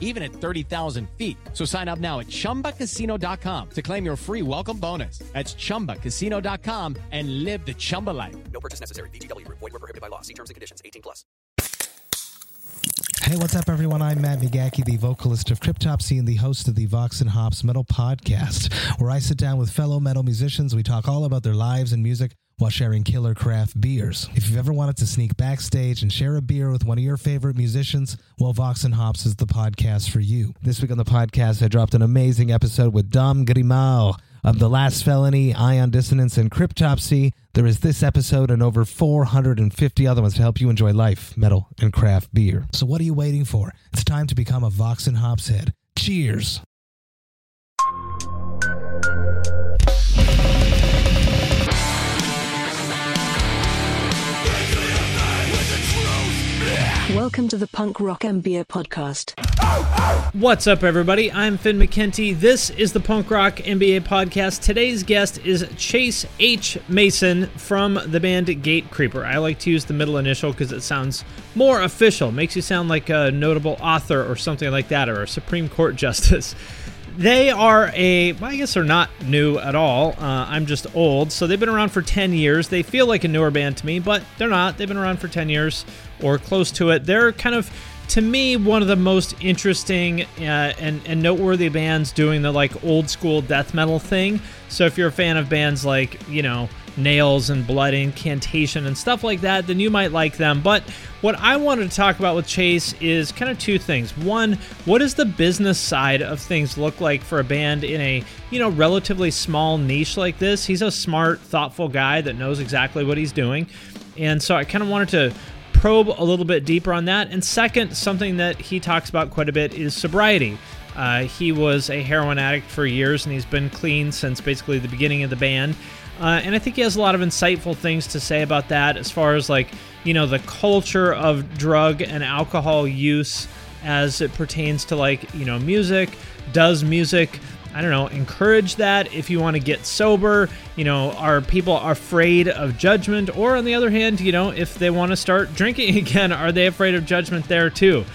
even at 30,000 feet. So sign up now at chumbacasino.com to claim your free welcome bonus. That's chumbacasino.com and live the Chumba life. No purchase necessary. VGW Group. Void were prohibited by law. See terms and conditions. 18 plus. Hey, what's up, everyone? I'm Matt McGachy, the vocalist of Cryptopsy and the host of the Vox and Hops Metal Podcast, where I sit down with fellow metal musicians. We talk all about their lives and music while sharing killer craft beers. If you've ever wanted to sneak backstage and share a beer with one of your favorite musicians, well, Vox and Hops is the podcast for you. This week on the podcast, I dropped an amazing episode with Dom Grimal of The Last Felony, Ion Dissonance, and Cryptopsy. There is this episode and over 450 other ones to help you enjoy life, metal, and craft beer. So what are you waiting for? It's time to become a Vox and Hops head. Cheers! Welcome to the Punk Rock MBA podcast. What's up, everybody? I'm Finn McKenty. This is the Punk Rock MBA podcast. Today's guest is Chase H. Mason from the band Gatecreeper. I like to use the middle initial because it sounds more official, makes you sound like a notable author or something like that, or a Supreme Court justice. They are a, well, I guess they're not new at all. Uh, I'm just old. So they've been around for 10 years. They feel like a newer band to me, but they're not. They've been around for 10 years or close to it. They're kind of to me one of the most interesting uh, and, and noteworthy bands doing the like old school death metal thing so if you're a fan of bands like you know nails and blood incantation and stuff like that then you might like them but what i wanted to talk about with chase is kind of two things one what does the business side of things look like for a band in a you know relatively small niche like this he's a smart thoughtful guy that knows exactly what he's doing and so i kind of wanted to probe a little bit deeper on that. And second, something that he talks about quite a bit is sobriety. Uh, he was a heroin addict for years and he's been clean since basically the beginning of the band. Uh, and I think he has a lot of insightful things to say about that as far as like, you know, the culture of drug and alcohol use as it pertains to like, you know, music. Does music I don't know, encourage that if you want to get sober. You know, are people afraid of judgment? Or on the other hand, you know, if they want to start drinking again, are they afraid of judgment there too?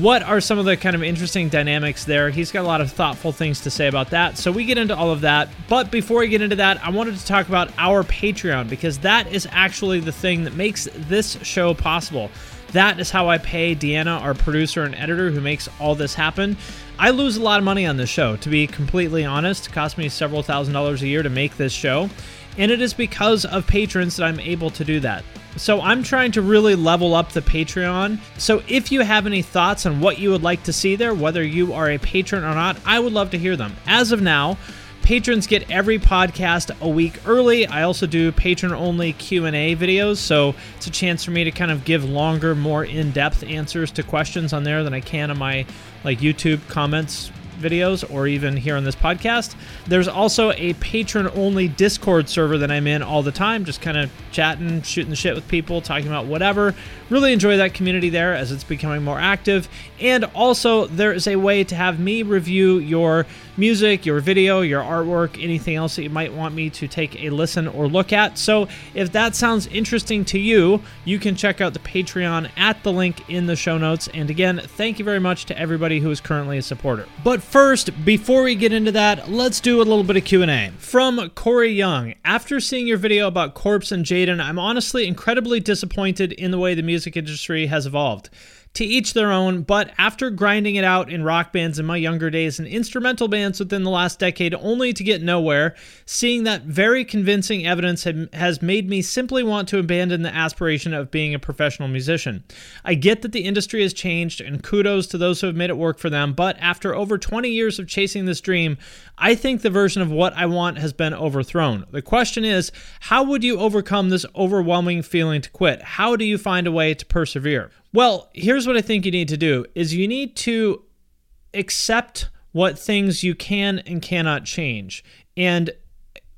What are some of the kind of interesting dynamics there? He's got a lot of thoughtful things to say about that. So we get into all of that. But before we get into that, I wanted to talk about our Patreon because that is actually the thing that makes this show possible. That is how I pay Deanna, our producer and editor, who makes all this happen. I lose a lot of money on this show, to be completely honest. It costs me several thousand dollars a year to make this show, and it is because of patrons that I'm able to do that. So I'm trying to really level up the Patreon. So if you have any thoughts on what you would like to see there, whether you are a patron or not, I would love to hear them. As of now, patrons get every podcast a week early. I also do patron only Q&A videos, so it's a chance for me to kind of give longer, more in-depth answers to questions on there than I can on my like YouTube comments videos or even here on this podcast. There's also a patron only Discord server that I'm in all the time, just kind of chatting, shooting the shit with people, talking about whatever. Really enjoy that community there as it's becoming more active. And also, there is a way to have me review your music, your video, your artwork, anything else that you might want me to take a listen or look at. So, if that sounds interesting to you, you can check out the Patreon at the link in the show notes. And again, thank you very much to everybody who is currently a supporter. But first, before we get into that, let's do a little bit of Q&A. From Corey Young, after seeing your video about Corpse and Jaden, I'm honestly incredibly disappointed in the way the music industry has evolved. To each their own, but after grinding it out in rock bands in my younger days and instrumental bands within the last decade only to get nowhere, seeing that very convincing evidence has made me simply want to abandon the aspiration of being a professional musician. I get that the industry has changed, and kudos to those who have made it work for them, but after over 20 years of chasing this dream, I think the version of what I want has been overthrown. The question is, how would you overcome this overwhelming feeling to quit? How do you find a way to persevere? Well, here's what I think you need to do is you need to accept what things you can and cannot change and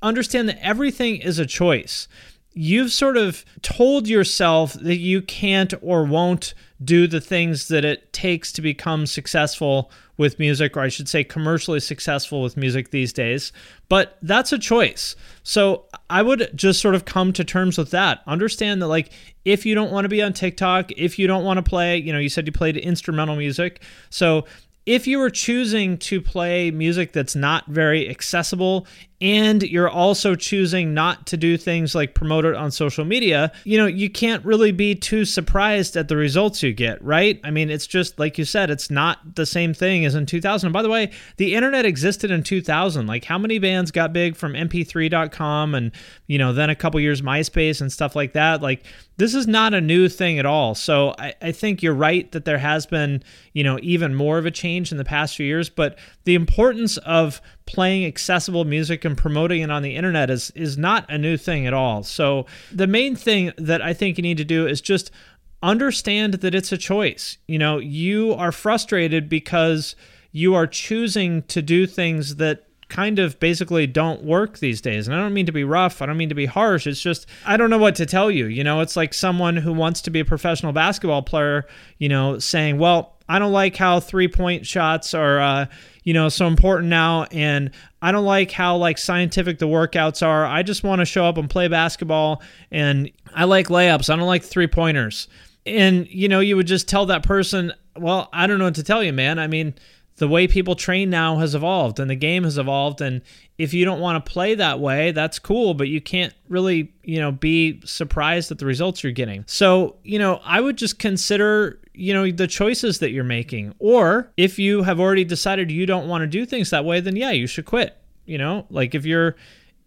understand that everything is a choice. you've sort of told yourself that you can't or won't do the things that it takes to become successful with music, or I should say, commercially successful with music these days. But that's a choice. So I would just sort of come to terms with that. Understand that, like, if you don't want to be on TikTok, if you don't want to play, you know, you said you played instrumental music. So if you are choosing to play music that's not very accessible and you're also choosing not to do things like promote it on social media, you know, you can't really be too surprised at the results you get, right? I mean, it's just like you said, it's not the same thing as in 2000. And by the way, the internet existed in 2000. Like, how many bands got big from mp3.com and, you know, then a couple years MySpace and stuff like that? Like, this is not a new thing at all. So I, I think you're right that there has been, you know, even more of a change in the past few years. But the importance of playing accessible music and promoting it on the internet is is not a new thing at all. So the main thing that I think you need to do is just understand that it's a choice. You know, you are frustrated because you are choosing to do things that kind of basically don't work these days. And I don't mean to be rough, I don't mean to be harsh. It's just, I don't know what to tell you. You know, it's like someone who wants to be a professional basketball player, you know, saying, well, I don't like how three point shots are, uh, you know, so important now. And I don't like how like scientific the workouts are. I just want to show up and play basketball. And I like layups. I don't like three pointers. And, you know, you would just tell that person, well, I don't know what to tell you, man. I mean, the way people train now has evolved and the game has evolved and if you don't want to play that way that's cool but you can't really you know be surprised at the results you're getting so you know i would just consider you know the choices that you're making. Or if you have already decided you don't want to do things that way then yeah you should quit you know? Like if you're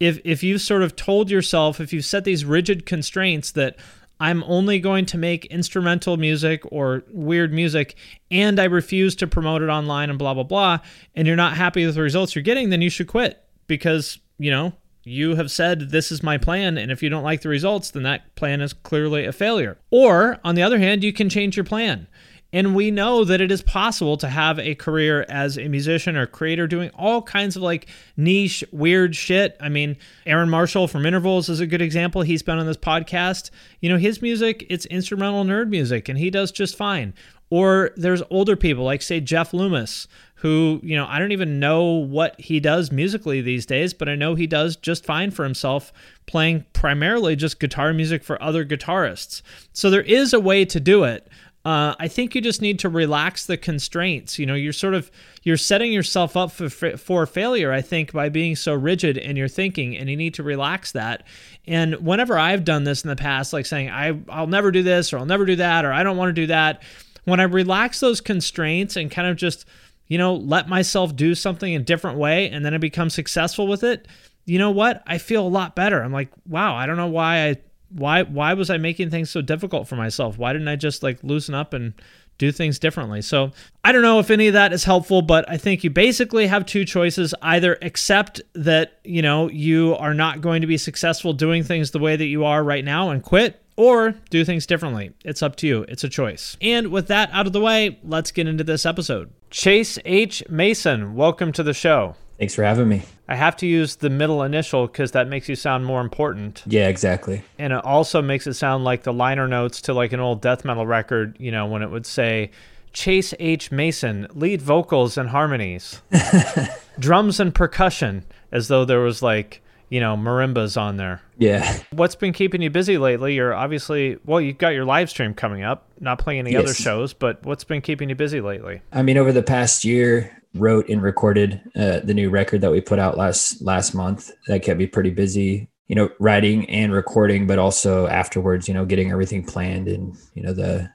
if if you've sort of told yourself if you've set these rigid constraints that I'm only going to make instrumental music or weird music and I refuse to promote it online and blah, blah, blah, and you're not happy with the results you're getting, then you should quit because, you know, you have said this is my plan and if you don't like the results then that plan is clearly a failure. Or on the other hand you can change your plan and we know that it is possible to have a career as a musician or creator doing all kinds of like niche, weird shit. I mean, Aaron Marshall from Intervals is a good example. He's been on this podcast. You know, his music, it's instrumental nerd music, and he does just fine. Or there's older people like, say, Jeff Loomis, who, you know, I don't even know what he does musically these days, but I know he does just fine for himself playing primarily just guitar music for other guitarists. So there is a way to do it. Uh, I think you just need to relax the constraints. You know, you're sort of you're setting yourself up for for failure. I think by being so rigid in your thinking, and you need to relax that. And whenever I've done this in the past, like saying I I'll never do this or I'll never do that or I don't want to do that, when I relax those constraints and kind of just you know let myself do something a different way, and then I become successful with it. You know what? I feel a lot better. I'm like, wow, I don't know why I why why was I making things so difficult for myself? Why didn't I just like loosen up and do things differently? So I don't know if any of that is helpful, but I think you basically have two choices. Either accept that, you know, you are not going to be successful doing things the way that you are right now and quit, or do things differently. It's up to you. It's a choice. And with that out of the way, let's get into this episode. Chase H. Mason, welcome to the show. Thanks for having me. I have to use the middle initial because that makes you sound more important. Yeah, exactly. And it also makes it sound like the liner notes to like an old death metal record, you know, when it would say Chase H. Mason, lead vocals and harmonies, drums and percussion, as though there was like, you know, marimbas on there. Yeah. What's been keeping you busy lately? You're obviously, well, you've got your live stream coming up, not playing any Yes. other shows, but what's been keeping you busy lately? I mean, over the past year, wrote and recorded uh, the new record that we put out last last month. That kept me pretty busy. You know, writing and recording, but also afterwards, you know, getting everything planned and you know the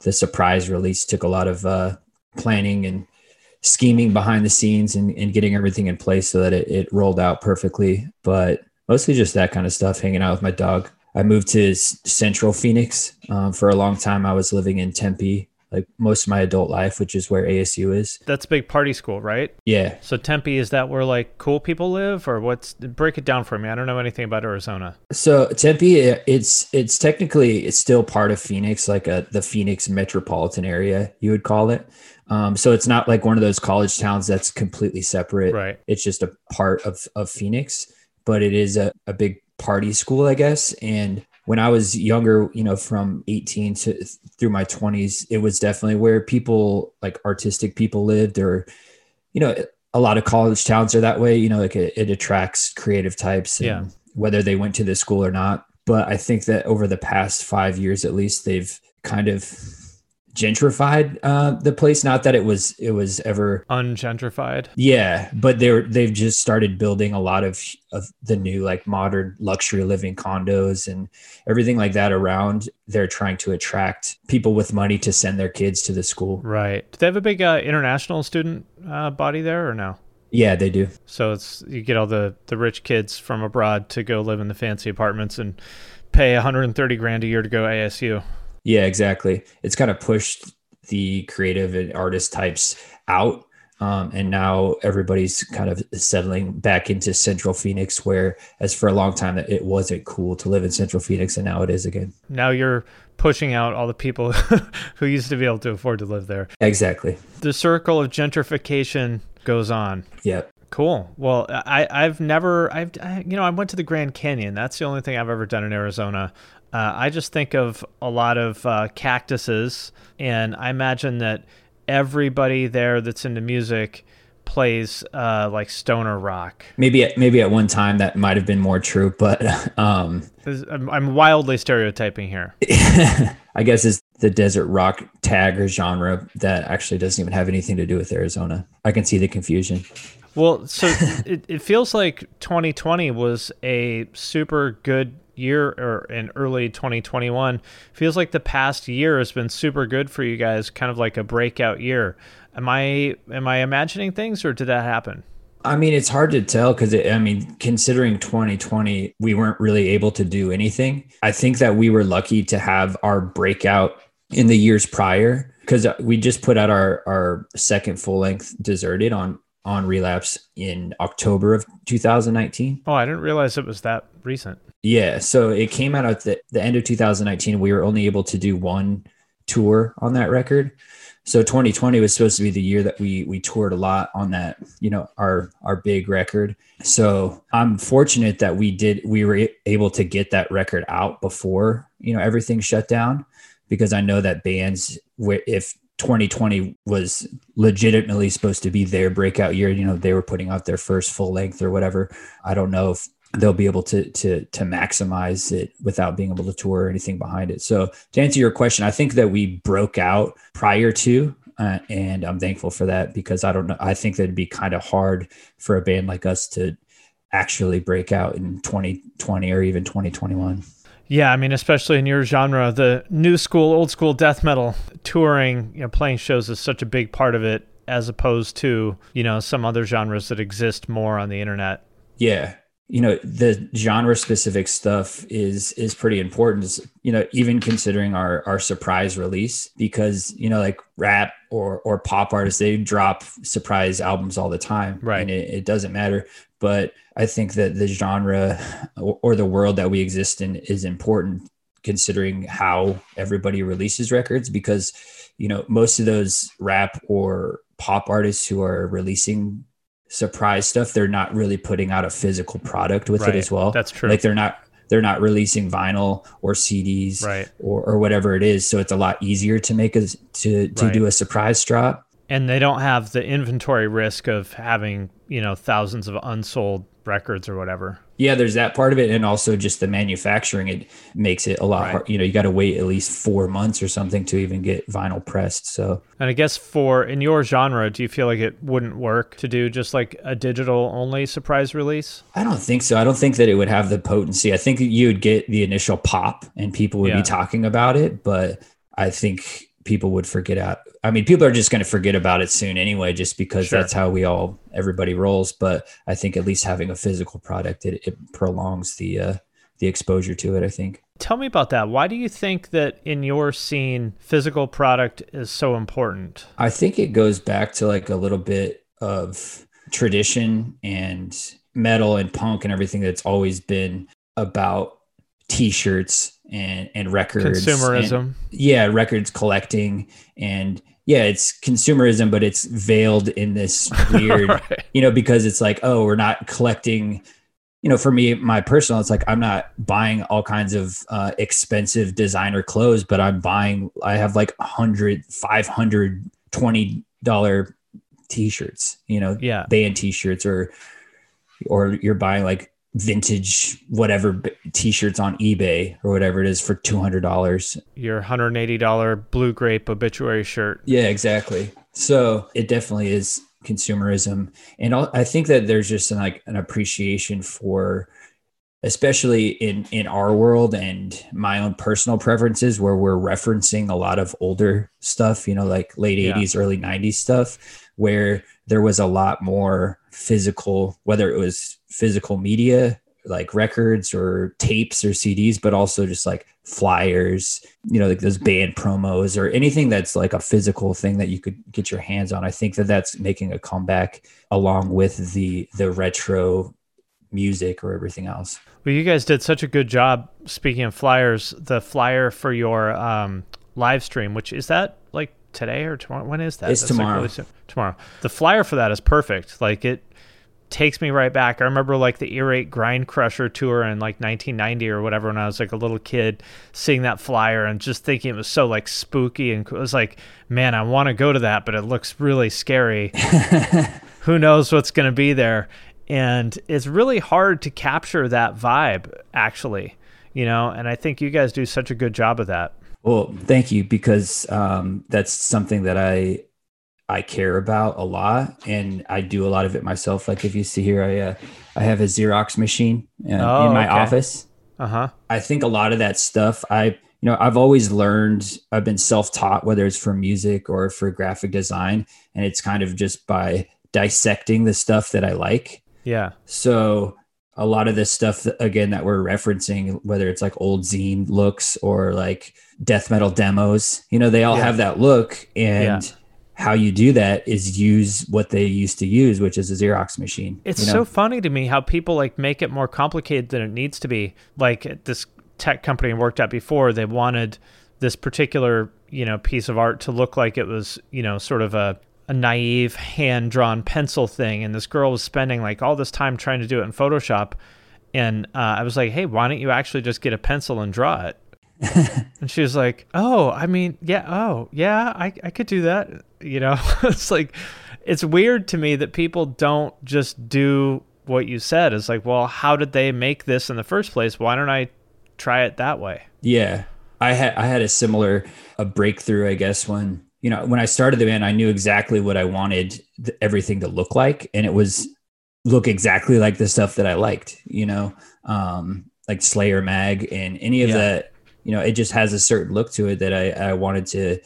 the surprise release took a lot of uh, planning and scheming behind the scenes and, and getting everything in place so that it, it rolled out perfectly. But mostly just that kind of stuff, hanging out with my dog. I moved to Central Phoenix um, for a long time. I was living in Tempe, like most of my adult life, which is where ASU is. That's a big party school, right? Yeah, So Tempe, is that where like cool people live or what's, break it down for me. I don't know anything about Arizona. So Tempe, it's it's technically it's still part of Phoenix, like a the Phoenix metropolitan area, you would call it. Um, so it's not like one of those college towns that's completely separate. Right. It's just a part of of Phoenix, but it is a, a big party school, I guess. And when I was younger, you know, from 18 to through my 20s, it was definitely where people like artistic people lived, or, you know, a lot of college towns are that way. You know, like it, it attracts creative types, and Yeah. whether they went to the school or not. But I think that over the past five years, at least, they've kind of gentrified uh, the place. Not that it was it was ever Ungentrified. yeah, but they're they've just started building a lot of of the new like modern luxury living condos and everything like that around. They're trying to attract people with money to send their kids to the school. Right. Do they have a big uh, international student uh, body there or no? Yeah, they do. So it's you get all the the rich kids from abroad to go live in the fancy apartments and pay 130 grand a year to go ASU. Yeah, exactly. It's kind of pushed the creative and artist types out. Um, and now everybody's kind of settling back into Central Phoenix, where as for a long time it wasn't cool to live in Central Phoenix, and now it is again. Now you're pushing out all the people who used to be able to afford to live there. Exactly. The circle of gentrification goes on. Yep. Cool. Well, I I've never I've I, you know I went to the Grand Canyon. That's the only thing I've ever done in Arizona. Uh, I just think of a lot of uh, cactuses, and I imagine that everybody there that's into music plays uh, like stoner rock. Maybe at, maybe at one time that might have been more true, but um, I'm, I'm wildly stereotyping here. I guess it's the desert rock tag or genre that actually doesn't even have anything to do with Arizona. I can see the confusion. Well, so it, it feels like 2020 was a super good year, or in early 2021 feels like the past year has been super good for you guys, kind of like a breakout year. Am I am I imagining things, or did that happen? I mean, it's hard to tell because I mean, considering 2020, we weren't really able to do anything. I think that we were lucky to have our breakout in the years prior because we just put out our our second full length Deserted on on Relapse in October of 2019. Oh, I didn't realize it was that recent. Yeah, so it came out at the, the end of 2019. We were only able to do one tour on that record. So 2020 was supposed to be the year that we we toured a lot on that, you know, our our big record. So I'm fortunate that we did we were able to get that record out before, you know, everything shut down because I know that bands if 2020 was legitimately supposed to be their breakout year, you know, they were putting out their first full length or whatever. I don't know if they'll be able to to to maximize it without being able to tour or anything behind it. So to answer your question, I think that we broke out prior to, uh, and I'm thankful for that because I don't know. I think that'd be kind of hard for a band like us to actually break out in 2020 or even 2021. Yeah, I mean, especially in your genre, the new school, old school death metal touring, you know, playing shows is such a big part of it, as opposed to you know some other genres that exist more on the internet. Yeah. You know, the genre specific stuff is is pretty important. Is, you know, even considering our our surprise release because, you know, like rap or or pop artists, they drop surprise albums all the time. Right. And it, it doesn't matter. But I think that the genre or, the world that we exist in is important considering how everybody releases records because you know most of those rap or pop artists who are releasing surprise stuff they're not really putting out a physical product with Right. it as well That's true. like they're not they're not releasing vinyl or cds Right. or, or whatever it is so it's a lot easier to make a to to Right. do a surprise drop and they don't have the inventory risk of having you know thousands of unsold records or whatever. yeah there's that part of it and also just the manufacturing it makes it a lot Right. hard you know you got to wait at least four months or something to even get vinyl pressed so And I guess for in your genre, do you feel like it wouldn't work to do just like a digital only surprise release? I don't think so. I don't think that it would have the potency. I think you would get the initial pop and people would Yeah. be talking about it, but I think people would forget out. I mean, people are just going to forget about it soon anyway, just because Sure. that's how we all everybody rolls. But I think at least having a physical product, it, it prolongs the uh, the exposure to it. I think. Tell me about that. Why do you think that in your scene, physical product is so important? I think it goes back to like a little bit of tradition and metal and punk and everything that's always been about t-shirts and and records and- Consumerism. yeah records collecting and yeah it's consumerism but it's veiled in this weird Right. you know because it's like oh we're not collecting you know, for me, my personal, it's like I'm not buying all kinds of uh, expensive designer clothes, but I'm buying, I have like 100, 500, 20 dollar t-shirts, you know, Yeah. band t-shirts or, or you're buying like vintage whatever t-shirts on eBay or whatever it is for $200. Your $180 blue grape obituary shirt. Yeah, exactly. So it definitely is consumerism, and I'll- think that there's just like an appreciation for, especially in in our world and my own personal preferences, where we're referencing a lot of older stuff. You know, like late Yeah. '80s, early '90s stuff, where there was a lot more physical, whether it was physical media like records or tapes or CDs, but also just like flyers, you know, like those band promos or anything that's like a physical thing that you could get your hands on. I think that that's making a comeback along with the the retro music or everything else. Well, you guys did such a good job. Speaking of flyers, the flyer for your um, live stream, which is that like today or tomorrow? When is that? It's That's, like, tomorrow. really tomorrow. The flyer for that is perfect. Like it takes me right back. I remember like the Earache Grind Crusher tour in like 1990 or whatever when I was like a little kid, seeing that flyer and just thinking it was so like spooky and it was like, man, I want to go to that, but it looks really scary. Who knows what's going to be there? And it's really hard to capture that vibe, actually, you know. And I think you guys do such a good job of that. Well, thank you because um, that's something that I I care about a lot, and I do a lot of it myself. Like if you see here, I uh, I have a Xerox machine uh, Oh, in my okay. office. Uh huh. I think a lot of that stuff I you know I've always learned I've been self-taught whether it's for music or for graphic design and it's kind of just by dissecting the stuff that I like. Yeah. So a lot of this stuff again that we're referencing whether it's like old zine looks or like death metal demos, you know, they all Yeah. have that look and Yeah. How you do that is use what they used to use, which is a Xerox machine. It's you know? so funny to me how people like make it more complicated than it needs to be. Like this tech company I worked at before, they wanted this particular, you know, piece of art to look like it was, you know, sort of a, a naive hand drawn pencil thing. And this girl was spending like all this time trying to do it in Photoshop. And uh, I was like, hey, why don't you actually just get a pencil and draw it? and she was like, "Oh, I mean, yeah, oh, yeah, I I could do that." You know, it's like it's weird to me that people don't just do what you said. It's like, well, how did they make this in the first place? Why don't I try it that way? Yeah, I had I had a similar a breakthrough, I guess, when you know when I started the band, I knew exactly what I wanted th- everything to look like, and it was look exactly like the stuff that I liked. You know, um, like Slayer Mag and any of Yeah. that. You know, it just has a certain look to it that I, I wanted to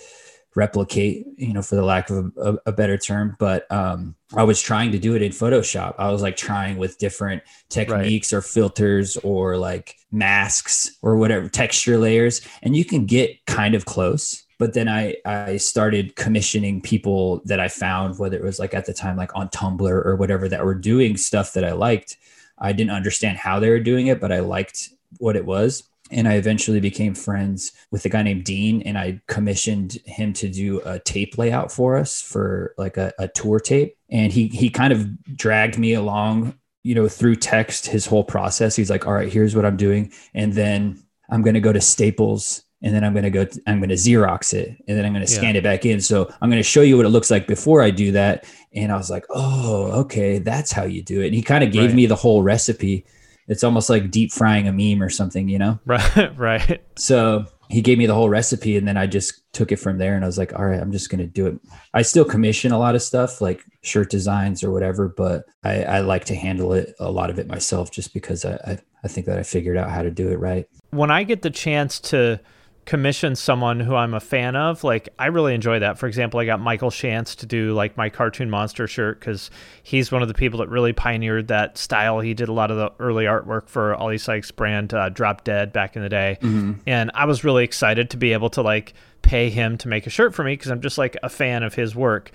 replicate. You know, for the lack of a, a, a better term, but um, I was trying to do it in Photoshop. I was like trying with different techniques or filters or like masks or whatever texture layers and you can get kind of close but then i i started commissioning people that i found whether it was like at the time like on tumblr or whatever that were doing stuff that i liked i didn't understand how they were doing it but i liked what it was and I eventually became friends with a guy named Dean, and I commissioned him to do a tape layout for us for like a, a tour tape. And he he kind of dragged me along, you know, through text his whole process. He's like, "All right, here's what I'm doing," and then I'm going to go to Staples, and then I'm going to go, I'm going to Xerox it, and then I'm going to scan it back in. So I'm going to show you what it looks like before I do that. And I was like, "Oh, okay, that's how you do it." And he kind of gave Right. me the whole recipe. It's almost like deep frying a meme or something, you know? Right, right. So he gave me the whole recipe and then I just took it from there and I was like, all right, I'm just going to do it. I still commission a lot of stuff like shirt designs or whatever, but I, I like to handle it, a lot of it myself, just because I, I, I think that I figured out how to do it right. When I get the chance to commission someone who I'm a fan of, like I really enjoy that. For example, I got Michael Shantz to do like my cartoon monster shirt because he's one of the people that really pioneered that style. He did a lot of the early artwork for Oli Sykes brand uh, Drop Dead back in the day, and I was really excited to be able to like pay him to make a shirt for me because I'm just like a fan of his work.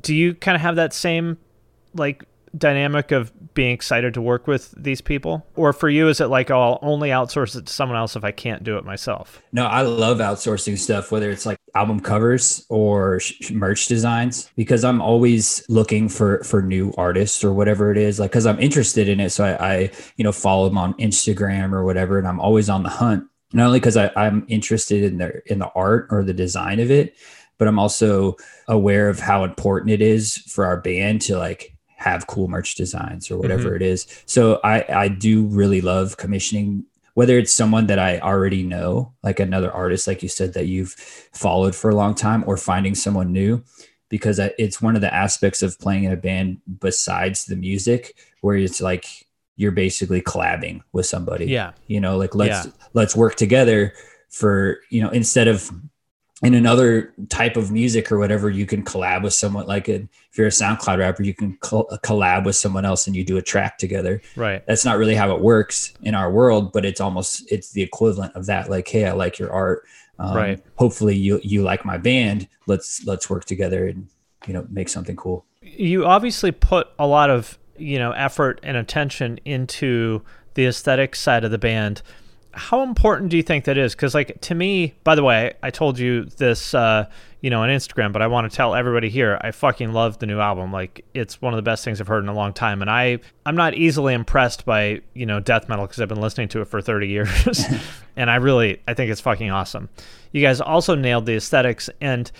Do you kind of have that same like dynamic of being excited to work with these people? Or for you is it like oh, i'll only outsource it to someone else if i can't do it myself? No, I love outsourcing stuff, whether it's like album covers or sh- merch designs because I'm always looking for for new artists or whatever it is like cuz I'm interested in it. So I, I you know follow them on Instagram or whatever and I'm always on the hunt not only because I'm interested in the in the art or the design of it but I'm also aware of how important it is for our band to like have cool merch designs or whatever Mhm. it is. So I I do really love commissioning whether it's someone that I already know, like another artist like you said that you've followed for a long time or finding someone new because it's one of the aspects of playing in a band besides the music where it's like you're basically collabing with somebody Yeah. you know like let's Yeah. let's work together for you know instead of in another type of music or whatever you can collab with someone like a, if you're a soundcloud rapper you can col- collab with someone else and you do a track together. Right. that's not really how it works in our world but it's almost it's the equivalent of that like hey i like your art. Um, Right. hopefully you you like my band. Let's let's work together and you know make something cool. You obviously put a lot of you know effort and attention into the aesthetic side of the band how important do you think that is? Because like to me by the way i told you this uh you know on instagram but i want to tell everybody here i fucking love the new album. Like it's one of the best things i've heard in a long time. And i i'm not easily impressed by you know death metal because i've been listening to it for 30 years. And i really i think it's fucking awesome. You guys also nailed the aesthetics. And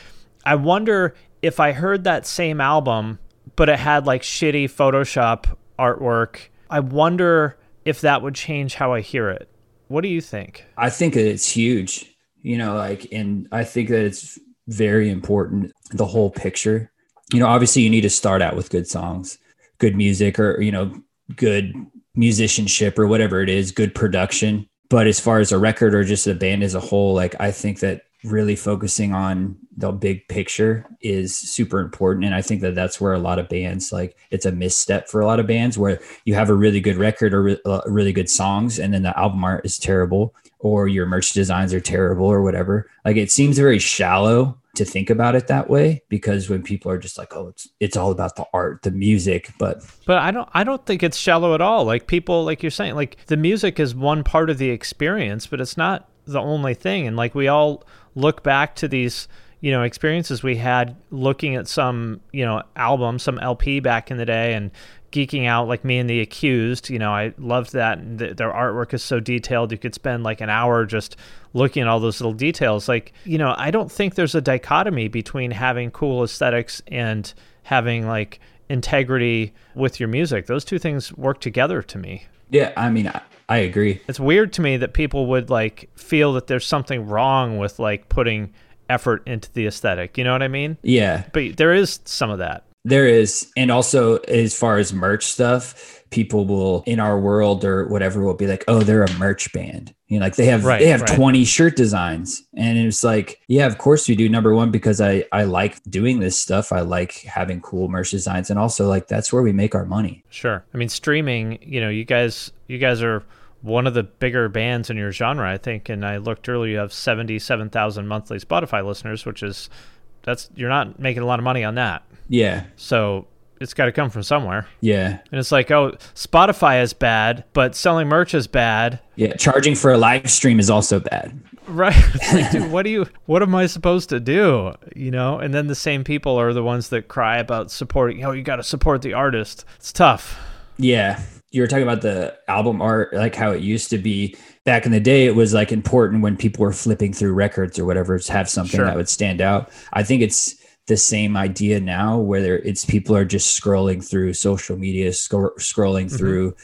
I wonder if I heard that same album, but it had like shitty Photoshop artwork. I wonder if that would change how I hear it. What do you think? I think that it's huge, you know, like, and I think that it's very important, the whole picture. You know, obviously, you need to start out with good songs, good music, or, you know, good musicianship or whatever it is, good production. But as far as a record or just a band as a whole, like, I think that really focusing on the big picture is super important and i think that that's where a lot of bands like it's a misstep for a lot of bands where you have a really good record or re- uh, really good songs and then the album art is terrible or your merch designs are terrible or whatever like it seems very shallow to think about it that way because when people are just like oh it's it's all about the art the music but But I don't I don't think it's shallow at all. Like people like you're saying like the music is one part of the experience, but it's not the only thing. And like we all look back to these you know experiences we had looking at some you know album some lp back in the day and geeking out like me and the accused you know i loved that and th- their artwork is so detailed you could spend like an hour just looking at all those little details. Like you know i don't think there's a dichotomy between having cool aesthetics and having like integrity with your music. Those two things work together to me. Yeah i mean i, agree it's weird to me that people would like feel that there's something wrong with like putting effort into the aesthetic. You know what I mean? yeah But there is some of that. There is. And also, as far as merch stuff, people will in our world or whatever will be like, oh, they're a merch band. You know, like they have Right, they have right. 20 shirt designs. And it's like, yeah, of course we do. Number one, because I I like doing this stuff. I like having cool merch designs. And also like that's where we make our money. Sure. I mean, streaming. You know, you guys, you guys are one of the bigger bands in your genre, I think. And I looked earlier, you have seventy-seven thousand monthly Spotify listeners, which is that's you're not making a lot of money on that. Yeah. So it's got to come from somewhere. Yeah. And it's like, oh, Spotify is bad, but selling merch is bad. Yeah. Charging for a live stream is also bad. Right. Like, dude, what do you what am I supposed to do? You know? And then the same people are the ones that cry about supporting, oh, you got to support the artist. It's tough. Yeah. You were talking about the album art, like how it used to be back in the day. It was like important when people were flipping through records or whatever to have something Sure. that would stand out. I think it's the same idea now, where it's people are just scrolling through social media, scro- scrolling through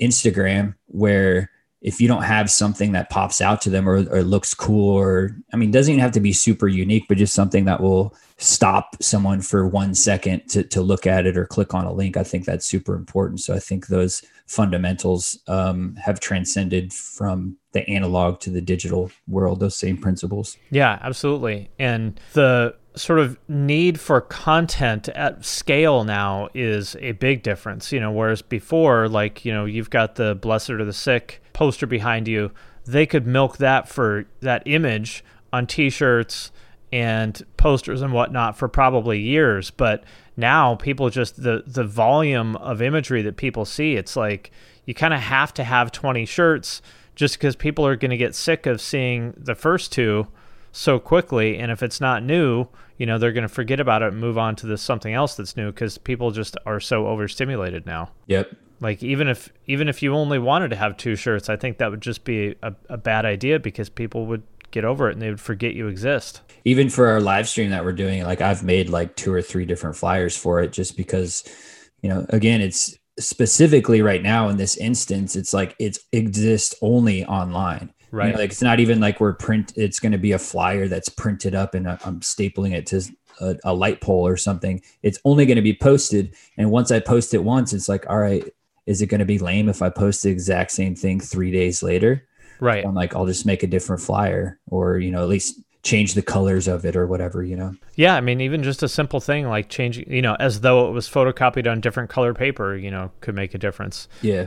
Instagram, where if you don't have something that pops out to them or, or looks cool, or I mean, doesn't even have to be super unique, but just something that will stop someone for one second to, to look at it or click on a link. I think that's super important. So I think those fundamentals um, have transcended from the analog to the digital world, those same principles. Yeah, absolutely. And the sort of need for content at scale now is a big difference, you know, whereas before, like, you know, you've got the Blessed Are the Sick poster behind you, they could milk that for that image on t shirts and posters and whatnot for probably years. But now people just the the volume of imagery that people see, it's like you kind of have to have 20 shirts just because people are going to get sick of seeing the first two so quickly. And if it's not new, you know, they're going to forget about it and move on to this something else that's new because people just are so overstimulated now. Yep. Like even if even if you only wanted to have two shirts, I think that would just be a, a bad idea because people would get over it and they would forget you exist. Even for our live stream that we're doing, like I've made like two or three different flyers for it just because, you know, again, it's specifically right now in this instance, it's like it's exists only online. You know, Right. like it's not even like we're print. It's going to be a flyer that's printed up and uh, I'm stapling it to a, a light pole or something. It's only going to be posted. And once I post it once, it's like, all right, is it going to be lame if I post the exact same thing three days later? Right. I'm like, I'll just make a different flyer or, you know, at least change the colors of it or whatever, you know? Yeah, I mean, even just a simple thing like changing, you know, as though it was photocopied on different colored paper, you know, could make a difference. Yeah.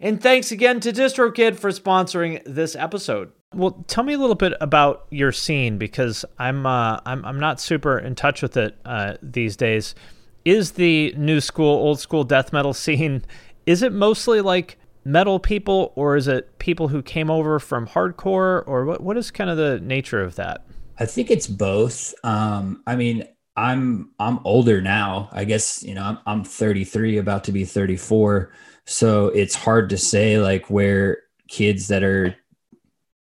And thanks again to DistroKid for sponsoring this episode. Well, tell me a little bit about your scene because I'm uh, I'm I'm not super in touch with it uh, these days. Is the new school, old school death metal scene? Is it mostly like metal people, or is it people who came over from hardcore, or what? What is kind of the nature of that? I think it's both. Um, I mean, I'm I'm older now. I guess you know I'm I'm 33, about to be 34. So it's hard to say like where kids that are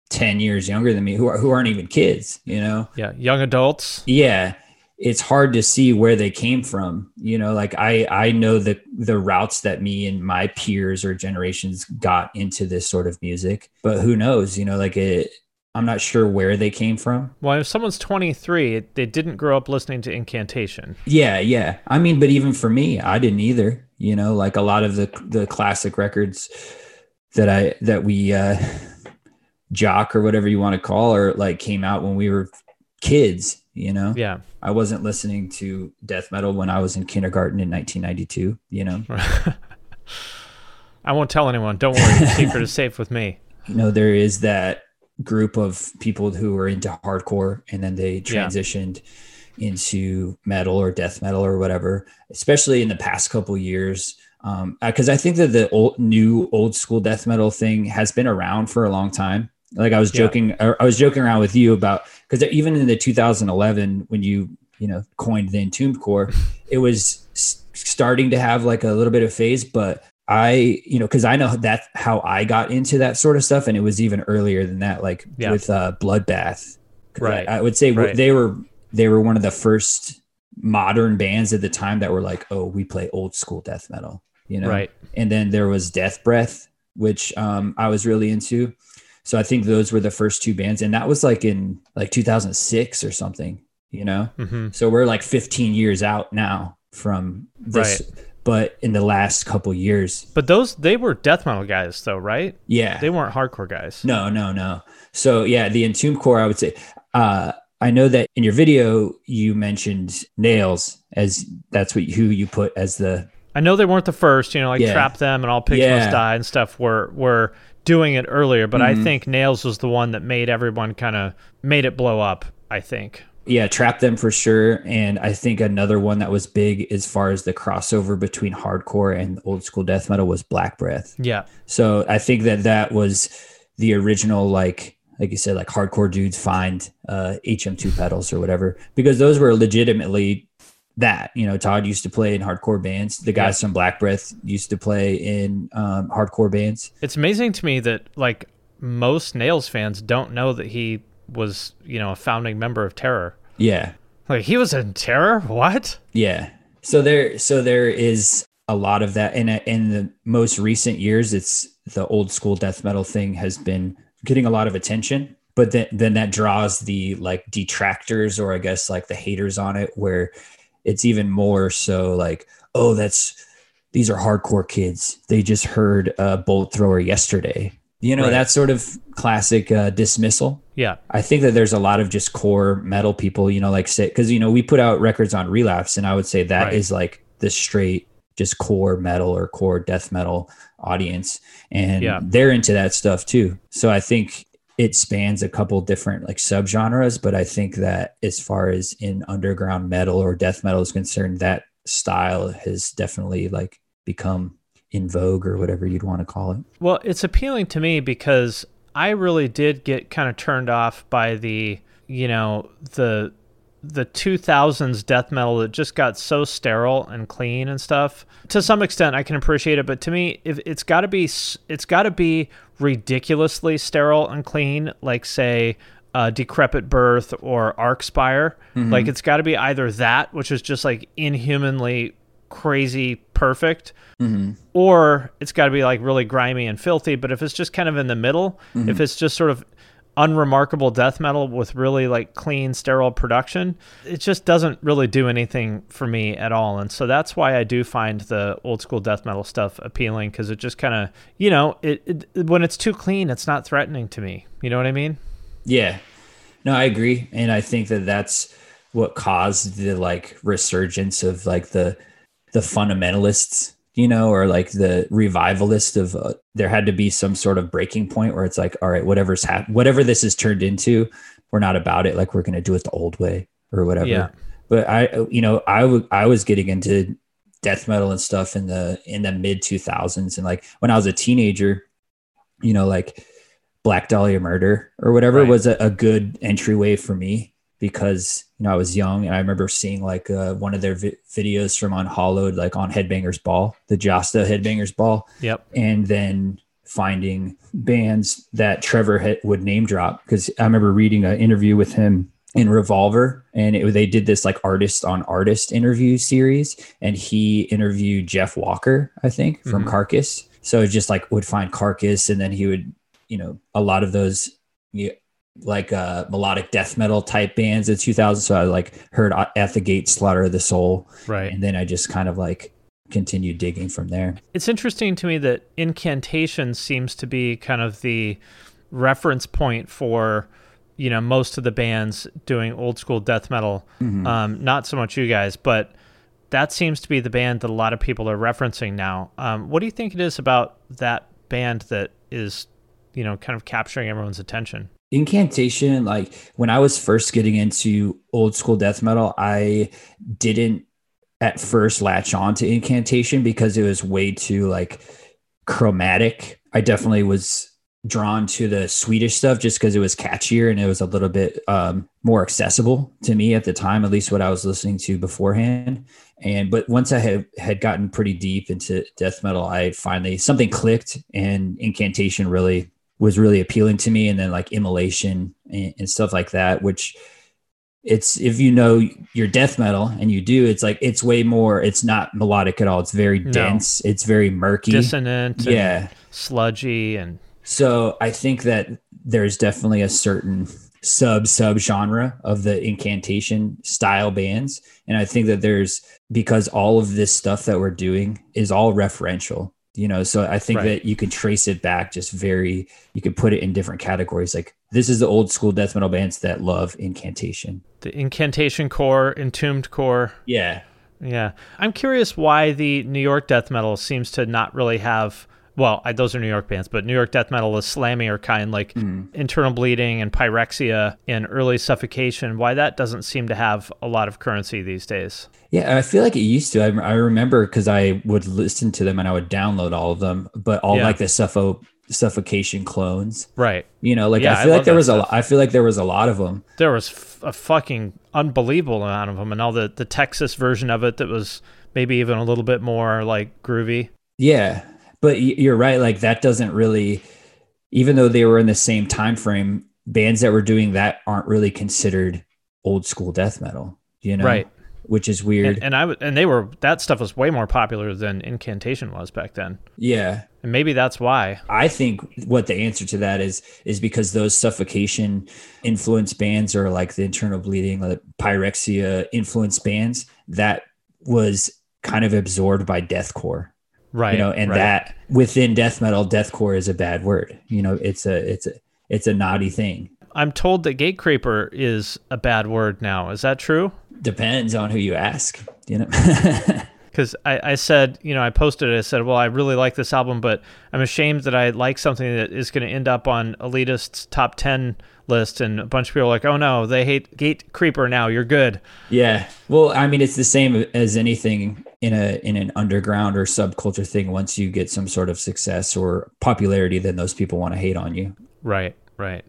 10 years younger than me who are who aren't even kids, you know. Yeah, young adults. Yeah, it's hard to see where they came from. You know, like I I know the the routes that me and my peers or generations got into this sort of music, but who knows? You know, like it. I'm not sure where they came from. Well, if someone's 23, they didn't grow up listening to Incantation. Yeah, yeah. I mean, but even for me, I didn't either. You know, like a lot of the the classic records that I that we uh jock or whatever you want to call or like came out when we were kids, you know. Yeah. I wasn't listening to death metal when I was in kindergarten in 1992, you know. I won't tell anyone. Don't worry. The secret is safe with me. you know there is that group of people who were into hardcore and then they Yeah. Into metal or death metal or whatever, especially in the past couple years. Um, because I think that the old, new old school death metal thing has been around for a long time. Like I was Yeah. joking, I I was joking around with you about because even in the 2011 when you you know coined the entombed core, it was starting to have like a little bit of phase, but I, you know, because I know that's how I got into that sort of stuff, and it was even earlier than that, like Yeah. with uh, Bloodbath. Right. I, I would say Right. they were they were one of the first modern bands at the time that were like, oh, we play old school death metal, you know. Right. And then there was Death Breath, which um, I was really into. So I think those were the first two bands, and that was like in like 2006 or something, you know. hmm So we're like 15 years out now from this, but in the last couple years, But those they were death metal guys though, right? yeah, They weren't hardcore guys. no, no, no. So yeah, the Entomb Core, I would say. Uh, I know that in your video you mentioned Nails as that's what who you put as the I know they weren't the first, you know, like Yeah. Trap Them and All Pigs Yeah. Must Die and stuff were were doing it earlier, but I Mhm. think Nails was the one that made everyone kind of made it blow up, I think. yeah trap them for sure and i think another one that was big as far as the crossover between hardcore and old school death metal was black breath Yeah. so i think that that was the original like like you said like hardcore dudes find uh hm2 pedals or whatever because those were legitimately that you know todd used to play in hardcore bands the guys from black breath used to play in um, hardcore bands It's amazing to me that like most Nails fans don't know that he was, you know, a founding member of Terror. yeah Like he was in Terror? What? Yeah. So there, so there is a lot of that, and in the most recent years, it's the old school death metal thing has been getting a lot of attention. But then, then that draws the like detractors, or I guess like the haters on it, where it's even more so like, oh, that's these are hardcore kids. They just heard a bolt thrower yesterday. You know Right. that sort of classic uh, dismissal. Yeah. I think that there's a lot of just core metal people, you know, like say because you know we put out records on Relapse, and I would say that is Right. like the straight just core metal or core death metal audience, and Yeah. they're into that stuff too. So I think it spans a couple different like subgenres, but I think that as far as in underground metal or death metal is concerned, that style has definitely like become in vogue or whatever you'd want to call it. Well, it's appealing to me because I really did get kind of turned off by the, you know, the the 2000s death metal that just got so sterile and clean and stuff. To some extent I can appreciate it, but to me if it's got to be it's got to be ridiculously sterile and clean like say uh, Decrepit Birth or Archspire. Mm-hmm. Like it's got to be either that, which is just like inhumanly crazy perfect, mm-hmm. or it's got to be like really grimy and filthy. But if it's just kind of in the middle, mm-hmm. if it's just sort of unremarkable death metal with really like clean, sterile production, it just doesn't really do anything for me at all. And so that's why I do find the old school death metal stuff appealing because it just kind of, you know, it, it when it's too clean, it's not threatening to me. You know what I mean? Yeah. No, I agree. And I think that that's what caused the like resurgence of like the the fundamentalists, you know, or like the revivalist of uh, there had to be some sort of breaking point where it's like, all right, whatever's hap- whatever this is turned into, we're not about it like we're going to do it the old way or whatever. Yeah. But I you know, I w- I was getting into death metal and stuff in the in the mid 2000s and like when I was a teenager, you know, like Black Dahlia Murder or whatever Right. was a, a good entryway for me because you know I was young and I remember seeing like uh, one of their vi- videos from Unhallowed, like on Headbangers Ball, the Jasta Headbangers Ball, Yep. and then finding bands that Trevor had, would name drop because I remember reading an interview with him in Revolver, and it, they did this like artist on artist interview series, and he interviewed Jeff Walker, I think, from Mhm. Carcass. So it just like would find Carcass, and then he would, you know, a lot of those. Like uh melodic death metal type bands in 2000 so i like heard At the Gates slaughter of the soul Right. and then i just kind of like continued digging from there It's interesting to me that incantation seems to be kind of the reference point for you know most of the bands doing old school death metal. Um, not so much you guys, but that seems to be the band that a lot of people are referencing now. Um, what do you think it is about that band that is you know kind of capturing everyone's attention? Incantation like when i was first getting into old school death metal i didn't at first latch on to incantation because it was way too like chromatic. I definitely was drawn to the swedish stuff just because it was catchier and it was a little bit um, more accessible to me at the time at least what i was listening to beforehand. And but once i had had gotten pretty deep into death metal i finally something clicked and incantation really was really appealing to me and then like immolation and, and, stuff like that which it's if you know your death metal and you do it's like it's way more it's not melodic at all it's very No. dense it's very murky Dissonant. yeah And sludgy and so i think that there's definitely a certain sub sub genre of the incantation style bands and i think that there's because all of this stuff that we're doing is all referential you know so i think Right. that you can trace it back just very you could put it in different categories like this is the old school death metal bands that love incantation the incantation core, entombed core. yeah Yeah. I'm curious why the New York death metal seems to not really have. Well, I, those are New York bands, but New York death metal is slammier kind, like hmm. internal bleeding and pyrexia and early suffocation. Why that doesn't seem to have a lot of currency these days? Yeah, I feel like it used to. I, I remember because I would listen to them and I would download all of them, but all Yeah. like the suffo- suffocation clones. Right. You know, like Yeah, I I feel love like there was a. stuff. lo- I feel like there was a lot of them. There was f- a fucking unbelievable amount of them, and all the the Texas version of it that was maybe even a little bit more like groovy. Yeah, but you're right. Like that doesn't really, even though they were in the same time frame, bands that were doing that aren't really considered old school death metal. You know, Right. Which is weird. And, and I would, and they were that stuff was way more popular than incantation was back then, yeah, and maybe that's why. I think what the answer to that is is because those suffocation influence bands or like the internal bleeding, like pyrexia influence bands, that was kind of absorbed by deathcore. Right. You know, and right. that within death metal, deathcore is a bad word. You know, it's a it's a it's a naughty thing. I'm told that Gatecreeper is a bad word now. Is that true? Depends on who you ask. You know. Because I, I said, you know, I posted it. I said, well, I really like this album, but I'm ashamed that I like something that is going to end up on elitist's top 10 list. And a bunch of people are like, oh no, they hate Gatecreeper now. You're good. Yeah. Well, I mean, it's the same as anything in a in an underground or subculture thing. Once you get some sort of success or popularity, then those people want to hate on you. Right, right.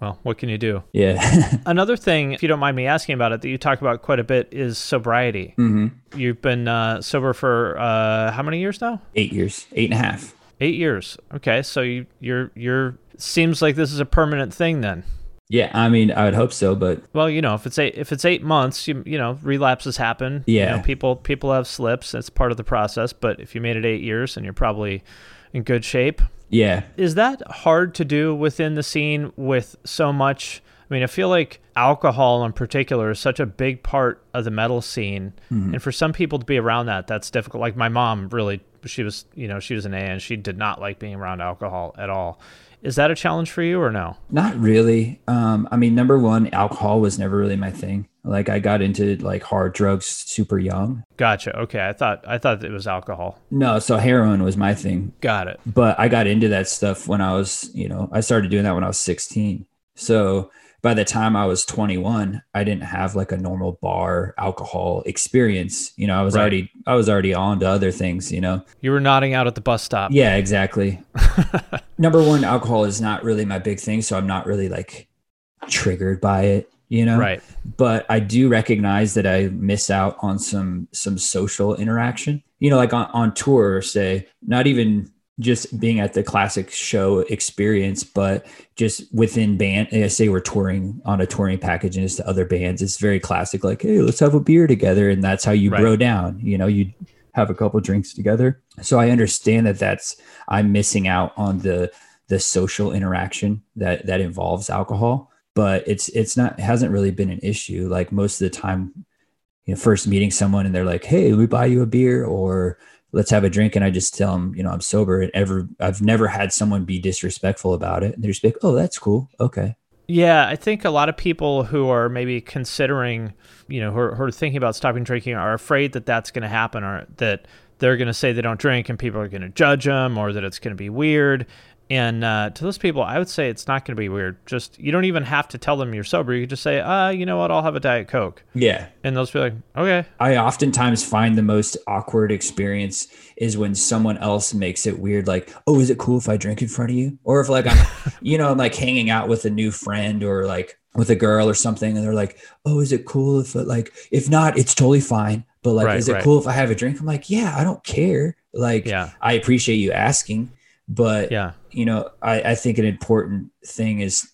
Well, what can you do? Yeah. Another thing, if you don't mind me asking about it, that you talk about quite a bit is sobriety. hmm You've been uh, sober for uh, how many years now? Eight years, eight and a half. Eight years. Okay, so you, you're you're seems like this is a permanent thing then. Yeah. I mean, I would hope so, but Well, you know, if it's eight if it's eight months, you you know, relapses happen. You Yeah. know, people people have slips. That's part of the process. But if you made it eight years, and you're probably in good shape. yeah. Is that hard to do within the scene with so much? I mean, I feel like alcohol in particular is such a big part of the metal scene. Mm-hmm. And for some people to be around that, that's difficult. Like my mom really, she was, you know, she was an A and she did not like being around alcohol at all. Is that a challenge for you or no? Not really. Um, I mean, number one, alcohol was never really my thing. Like I got into like hard drugs super young. Gotcha. Okay. I thought, I thought it was alcohol. No, so heroin was my thing. Got it. but I got into that stuff when I was, you know, I started doing that when I was 16. So by the time I was 21, I didn't have like a normal bar alcohol experience. You know, I was Right. already, I was already on to other things, you know? You were nodding out at the bus stop. Yeah, exactly. Number one, alcohol is not really my big thing. So I'm not really like triggered by it, you know? Right. but I do recognize that I miss out on some some social interaction. You know, like on, on tour, say, not even just being at the classic show experience, but just within band. I say we're touring on a touring package and it's to other bands. It's very classic, like, hey, let's have a beer together, and that's how you Right. bro down. You know, you have a couple drinks together. So I understand that that's I'm missing out on the the social interaction that that involves alcohol but it's it's not it hasn't really been an issue like most of the time you know first meeting someone and they're like hey we buy you a beer or let's have a drink. And i just tell them you know i'm sober. And ever i've never had someone be disrespectful about it. And they're just like oh that's cool. Okay. Yeah, I think a lot of people who are maybe considering, you know, who are, who are thinking about stopping drinking are afraid that that's going to happen or that they're going to say they don't drink and people are going to judge them or that it's going to be weird. And uh, to those people, I would say it's not going to be weird. Just you don't even have to tell them you're sober. You could just say, uh, you know what, I'll have a diet coke, Yeah. and they'll be like, okay, I oftentimes find the most awkward experience is when someone else makes it weird, like, oh, is it cool if I drink in front of you? Or if like I'm, you know, I'm like hanging out with a new friend or like with a girl or something, and they're like, oh, is it cool if like if not, it's totally fine. But like, Right, is it right. cool if I have a drink? I'm like, yeah, I don't care. Like, Yeah. I appreciate you asking, but yeah, you know, I, I think an important thing is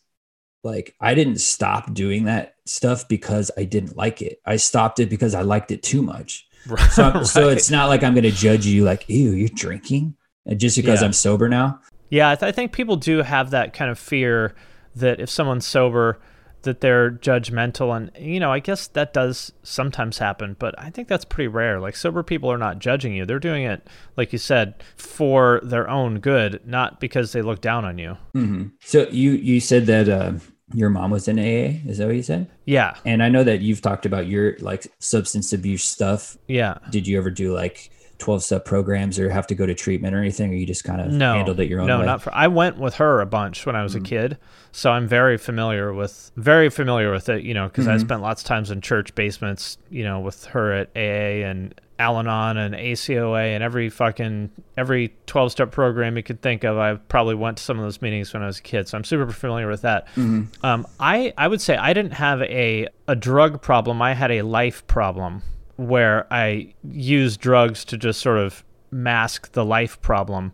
like I didn't stop doing that stuff because I didn't like it. I stopped it because I liked it too much. So, I'm- so it's not like I'm going to judge you like, ew, you're drinking just because Yeah. I'm sober now. Yeah, I, th- I think people do have that kind of fear that if someone's sober, that they're judgmental, and you know, I guess that does sometimes happen, but I think that's pretty rare. Like sober people are not judging you; they're doing it, like you said, for their own good, not because they look down on you. hmm So you you said that uh, your mom was in AA. Is that what you said? Yeah, And I know that you've talked about your like substance abuse stuff. yeah. Did you ever do like 12 step programs or have to go to treatment or anything? Or you just kind of No, handled it your own no, way? not for. I went with her a bunch when I Mm. was a kid, so I'm very familiar with very familiar with it. You know, because Mm-hmm. I spent lots of times in church basements. You know, with her at AA and Al-Anon and ACOA and every fucking every 12 step program you could think of. I probably went to some of those meetings when I was a kid, so I'm super familiar with that. Mm-hmm. Um, I I would say I didn't have a a drug problem. I had a life problem where I used drugs to just sort of mask the life problem.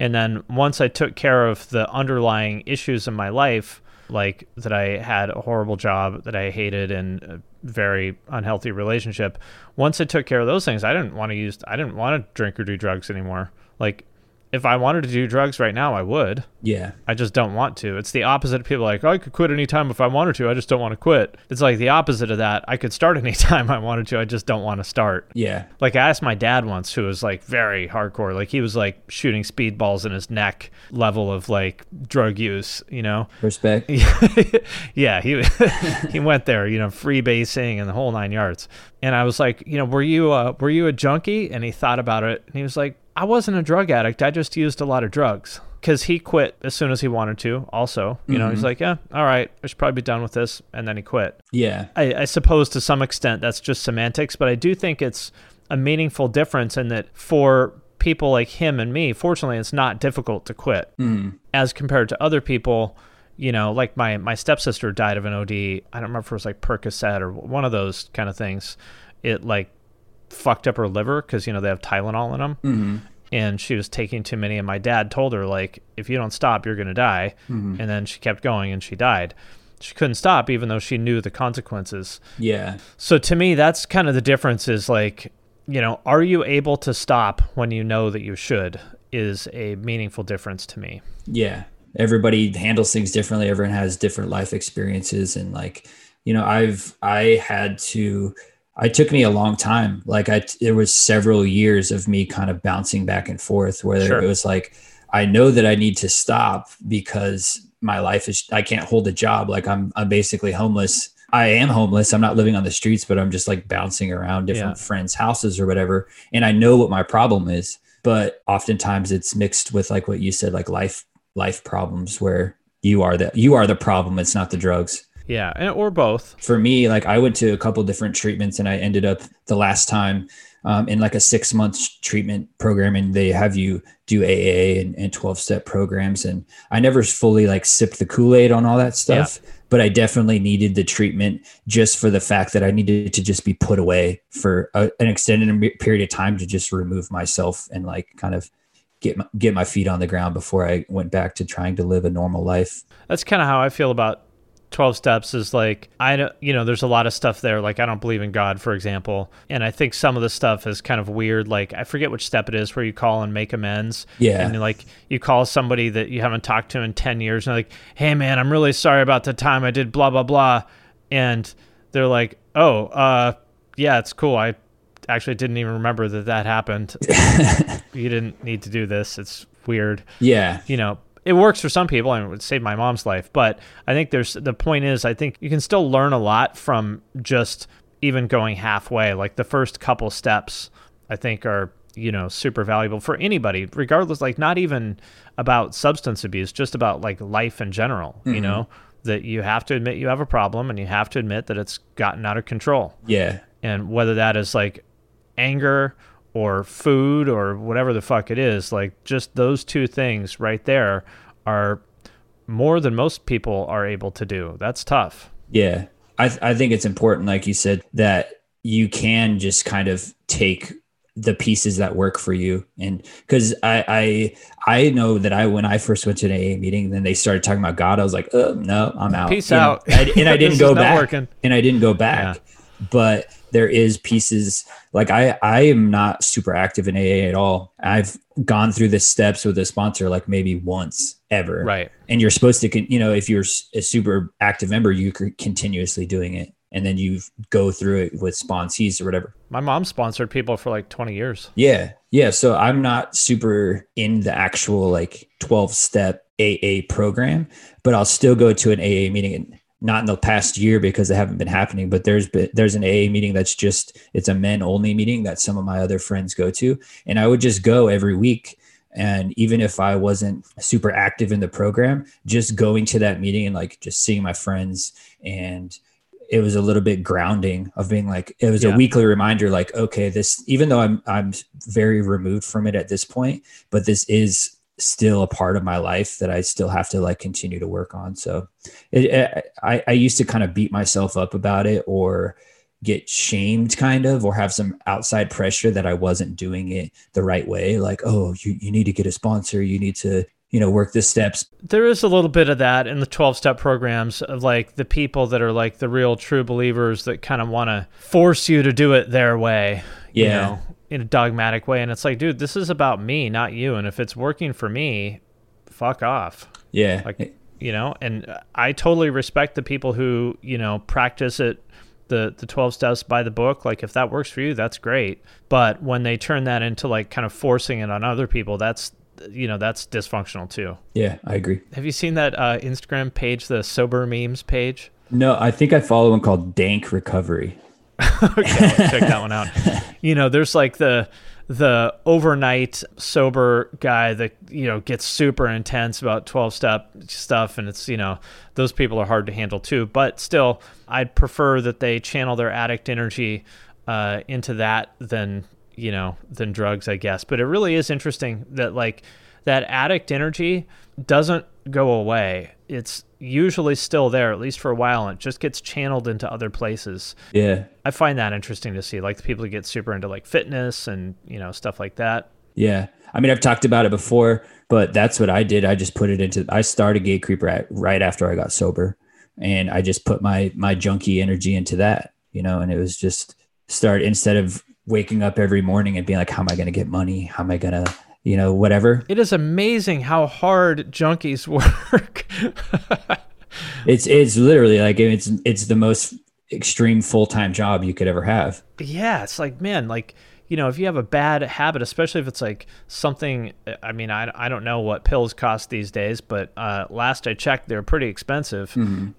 And then once I took care of the underlying issues in my life, like that I had a horrible job that I hated and a very unhealthy relationship, once I took care of those things, I didn't want to use I didn't want to drink or do drugs anymore. Like if I wanted to do drugs right now, I would. Yeah. I just don't want to. It's the opposite of people like, oh, I could quit anytime if I wanted to. I just don't want to quit. It's like the opposite of that. I could start anytime I wanted to. I just don't want to start. Yeah. Like I asked my dad once, who was like very hardcore. Like he was like shooting speedballs in his neck level of like drug use, you know? Respect. yeah, he he went there, you know, free basing and the whole nine yards. And I was like, you know, were you uh, were you a junkie? And he thought about it, and he was like, I wasn't a drug addict. I just used a lot of drugs because he quit as soon as he wanted to. Also, you know, he's mm-hmm. like, yeah, all right, I should probably be done with this, and then he quit. Yeah. I, I suppose to some extent that's just semantics, but I do think it's a meaningful difference in that for people like him and me, fortunately, it's not difficult to quit mm. as compared to other people. You know, like my my stepsister died of an OD. I don't remember if it was like Percocet or one of those kind of things. It like fucked up her liver because you know they have Tylenol in them, mm-hmm. and she was taking too many. And my dad told her like, if you don't stop, you're gonna die. Mm-hmm. And then she kept going and she died. She couldn't stop even though she knew the consequences. Yeah. So to me, that's kind of the difference is like, you know, are you able to stop when you know that you should is a meaningful difference to me. Yeah. Everybody handles things differently. Everyone has different life experiences. And like, you know, I've, I had to, it took me a long time. Like I, there was several years of me kind of bouncing back and forth where Sure. it was like, I know that I need to stop because my life is, I can't hold a job. Like I'm, I'm basically homeless. I am homeless. I'm not living on the streets, but I'm just like bouncing around different Yeah. friends' houses or whatever. And I know what my problem is, but oftentimes it's mixed with like what you said, like life, life problems where you are the, you are the problem. It's not the drugs Yeah, and, or both. for me, like I went to a couple different treatments and I ended up the last time um, in like a six month treatment program and they have you do AA and, and 12 step programs. And I never fully like sipped the Kool-Aid on all that stuff, but I definitely needed the treatment just for the fact that I needed to just be put away for a, an extended period of time to just remove myself and like kind of get my, get my feet on the ground before I went back to trying to live a normal life. That's kind of how I feel about 12 steps is like I don't you know there's a lot of stuff there like I don't believe in God for example. And I think some of the stuff is kind of weird like I forget which step it is where you call and make amends. Yeah. and like you call somebody that you haven't talked to in 10 years and they're like hey man I'm really sorry about the time I did blah blah blah. And they're like oh uh yeah it's cool. I actually didn't even remember that that happened. You didn't need to do this. It's weird. Yeah. you know, it works for some people and it would save my mom's life. But I think there's the point is, I think you can still learn a lot from just even going halfway. Like the first couple steps, I think are you know, super valuable for anybody, regardless, like not even about substance abuse, just about like life in general, you mm-hmm. know, that you have to admit you have a problem and you have to admit that it's gotten out of control. Yeah. And whether that is like anger or food or whatever the fuck it is, like just those two things right there are more than most people are able to do. That's tough. Yeah. I, th- I think it's important, like you said, that you can just kind of take the pieces that work for you. And because I, I, I know that I, when I first went to an AA meeting, then they started talking about God. I was like, oh, no, I'm out. Peace know, out. I- and I didn't go back. working. And I didn't go back. But there is pieces like I, I am not super active in AA at all. I've gone through the steps with a sponsor like maybe once ever Right. and you're supposed to con- you know if you're a super active member you're continuously doing it and then you go through it with sponsees or whatever My mom sponsored people for like 20 years. yeah yeah so i'm not super in the actual like 12 step aa program but i'll still go to an aa meeting and not in the past year because they haven't been happening but there's been there's an aa meeting that's just it's a men only meeting that some of my other friends go to and i would just go every week and even if i wasn't super active in the program just going to that meeting and like just seeing my friends and it was a little bit grounding of being like it was Yeah. a weekly reminder like okay this even though i'm i'm very removed from it at this point but this is still a part of my life that i still have to like continue to work on. So it, it i i used to kind of beat myself up about it or get shamed kind of or have some outside pressure that i wasn't doing it the right way. Like oh you, you need to get a sponsor. You need to you know work the steps. There is a little bit of that in the 12 step programs of like the people that are like the real true believers that kind of want to force you to do it their way, you Yeah. know, in a dogmatic way. And it's like, dude, this is about me, not you. And if it's working for me, fuck off. yeah Like, you know, and I totally respect the people who, you know, practice it the the 12 steps by the book like if that works for you that's great but when they turn that into like kind of forcing it on other people that's you know that's dysfunctional too yeah i agree have you seen that uh, Instagram page, the sober memes page? no i think i follow one called dank recovery okay, check that one out. You know, there's like the the overnight sober guy that you know gets super intense about 12 step stuff and it's you know those people are hard to handle too. But still i'd prefer that they channel their addict energy uh, into that than you know than drugs i guess. But it really is interesting that like that addict energy doesn't go away. It's usually still there at least for a while and it just gets channeled into other places yeah I find that interesting to see, like the people who get super into like fitness and you know stuff like that. Yeah. I mean, I've talked about it before, but that's what I did. I just put it into, I started Gatecreeper at, right after I got sober and I just put my, my junkie energy into that, you know, and it was just start instead of waking up every morning and being like, how am I going to get money? How am I going to, you know, whatever. It is amazing how hard junkies work. It's, it's literally like, it's, it's the most extreme full-time job you could ever have. yeah, it's like man, like you know, if you have a bad habit, especially if it's like something. I mean, I, I don't know what pills cost these days, but uh, last I checked, they're pretty expensive.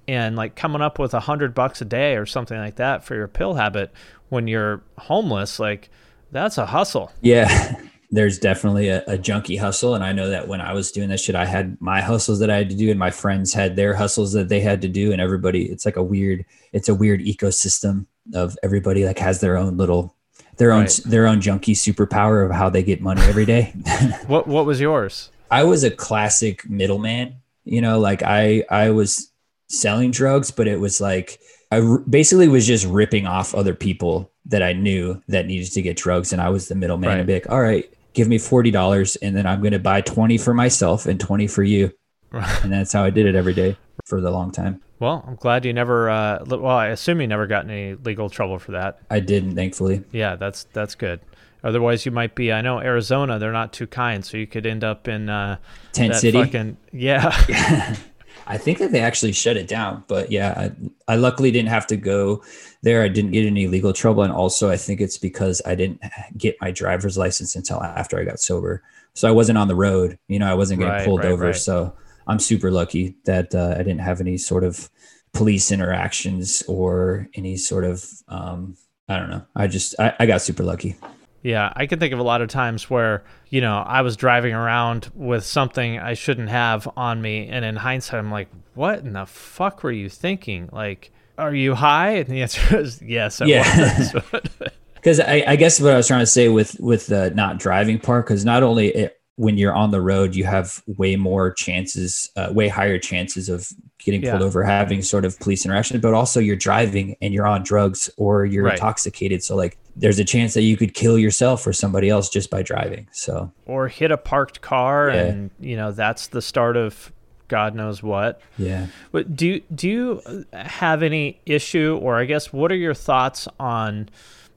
And like coming up with a hundred bucks a day or something like that for your pill habit when you're homeless, like that's a hustle. Yeah, there's definitely a, a junkie hustle. And I know that when I was doing that shit, I had my hustles that I had to do, and my friends had their hustles that they had to do. And everybody, it's like a weird, it's a weird ecosystem of everybody like has their own little, their own, Right. their own junkie superpower of how they get money every day. What what was yours? I was a classic middleman. You know, like I I was selling drugs, but it was like I basically was just ripping off other people that I knew that needed to get drugs, and I was the middleman. Right. And be like, all right, give me forty dollars, and then I'm going to buy twenty for myself and twenty for you, and that's how I did it every day for the long time. Well, I'm glad you never. Uh, well, I assume you never got any legal trouble for that. I didn't, thankfully. Yeah, that's that's good. Otherwise, you might be. I know Arizona; they're not too kind, so you could end up in uh, Tent City. Fucking, yeah, I think that they actually shut it down, but yeah, I, I luckily didn't have to go there. I didn't get any legal trouble, and also I think it's because I didn't get my driver's license until after I got sober, so I wasn't on the road. You know, I wasn't getting Right, pulled right, over. right. So I'm super lucky that uh, I didn't have any sort of police interactions or any sort of um, I don't know. I just I, I got super lucky. Yeah, I can think of a lot of times where, you know, I was driving around with something I shouldn't have on me. And in hindsight, I'm like, what in the fuck were you thinking? Like, are you high? And the answer is yes, I Yeah. because I, I guess what I was trying to say with with the not driving part, because not only it, when you're on the road, you have way more chances, uh, way higher chances of getting pulled Yeah. over, having sort of police interaction, but also you're driving and you're on drugs or you're Right. intoxicated. So like, there's a chance that you could kill yourself or somebody else just by driving. So or hit a parked car, Yeah. and, you know, that's the start of God knows what. yeah, But do do you have any issue, or I guess, what are your thoughts on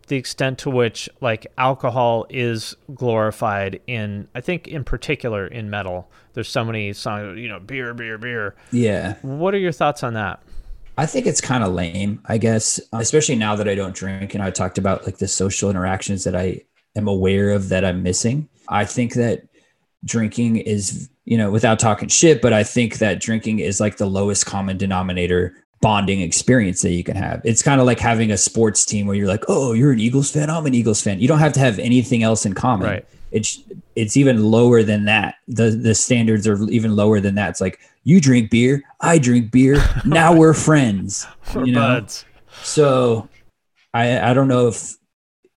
the extent to which like alcohol is glorified in? I think in particular in metal, there's so many songs, you know, beer, beer, beer. yeah. What are your thoughts on that? I think it's kind of lame, I guess, especially now that I don't drink and I talked about like the social interactions that I am aware of that I'm missing. I think that drinking is, you know, without talking shit, but I think that drinking is like the lowest common denominator bonding experience that you can have. It's kind of like having a sports team where you're like, "Oh, you're an Eagles fan, I'm an Eagles fan." You don't have to have anything else in common. Right. It's it's even lower than that. The the standards are even lower than that. It's like you drink beer, I drink beer. Now we're friends. We're you know? buds. So I I don't know if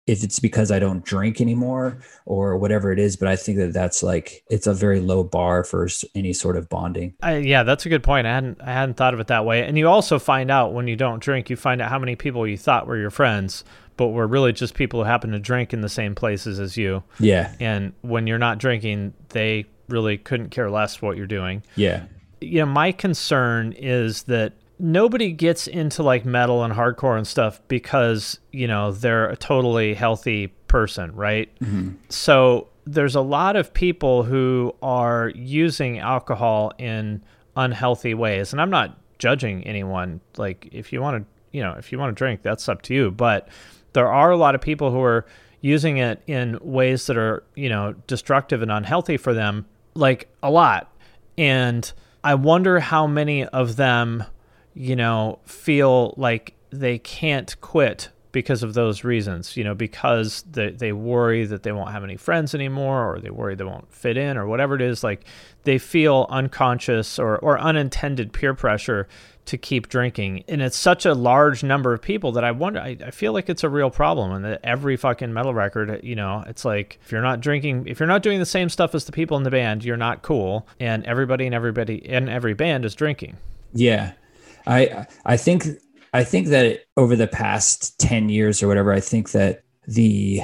if it's because I don't drink anymore or whatever it is, but I think that that's like it's a very low bar for any sort of bonding. I, yeah, that's a good point. I hadn't I hadn't thought of it that way. And you also find out when you don't drink, you find out how many people you thought were your friends, but were really just people who happen to drink in the same places as you. Yeah. And when you're not drinking, they really couldn't care less what you're doing. Yeah. You know, my concern is that nobody gets into like metal and hardcore and stuff because, you know, they're a totally healthy person, right? Mm-hmm. So there's a lot of people who are using alcohol in unhealthy ways. And I'm not judging anyone. Like, if you want to, you know, if you want to drink, that's up to you. But there are a lot of people who are using it in ways that are, you know, destructive and unhealthy for them, like a lot. And I wonder how many of them, you know, feel like they can't quit because of those reasons, you know, because they, they worry that they won't have any friends anymore or they worry they won't fit in or whatever it is. Like they feel unconscious or, or unintended peer pressure to keep drinking. And it's such a large number of people that I wonder, I, I feel like it's a real problem. And that every fucking metal record, you know, it's like if you're not drinking, if you're not doing the same stuff as the people in the band, you're not cool. And everybody and everybody in every band is drinking. Yeah. I I think I think that over the past 10 years or whatever, I think that the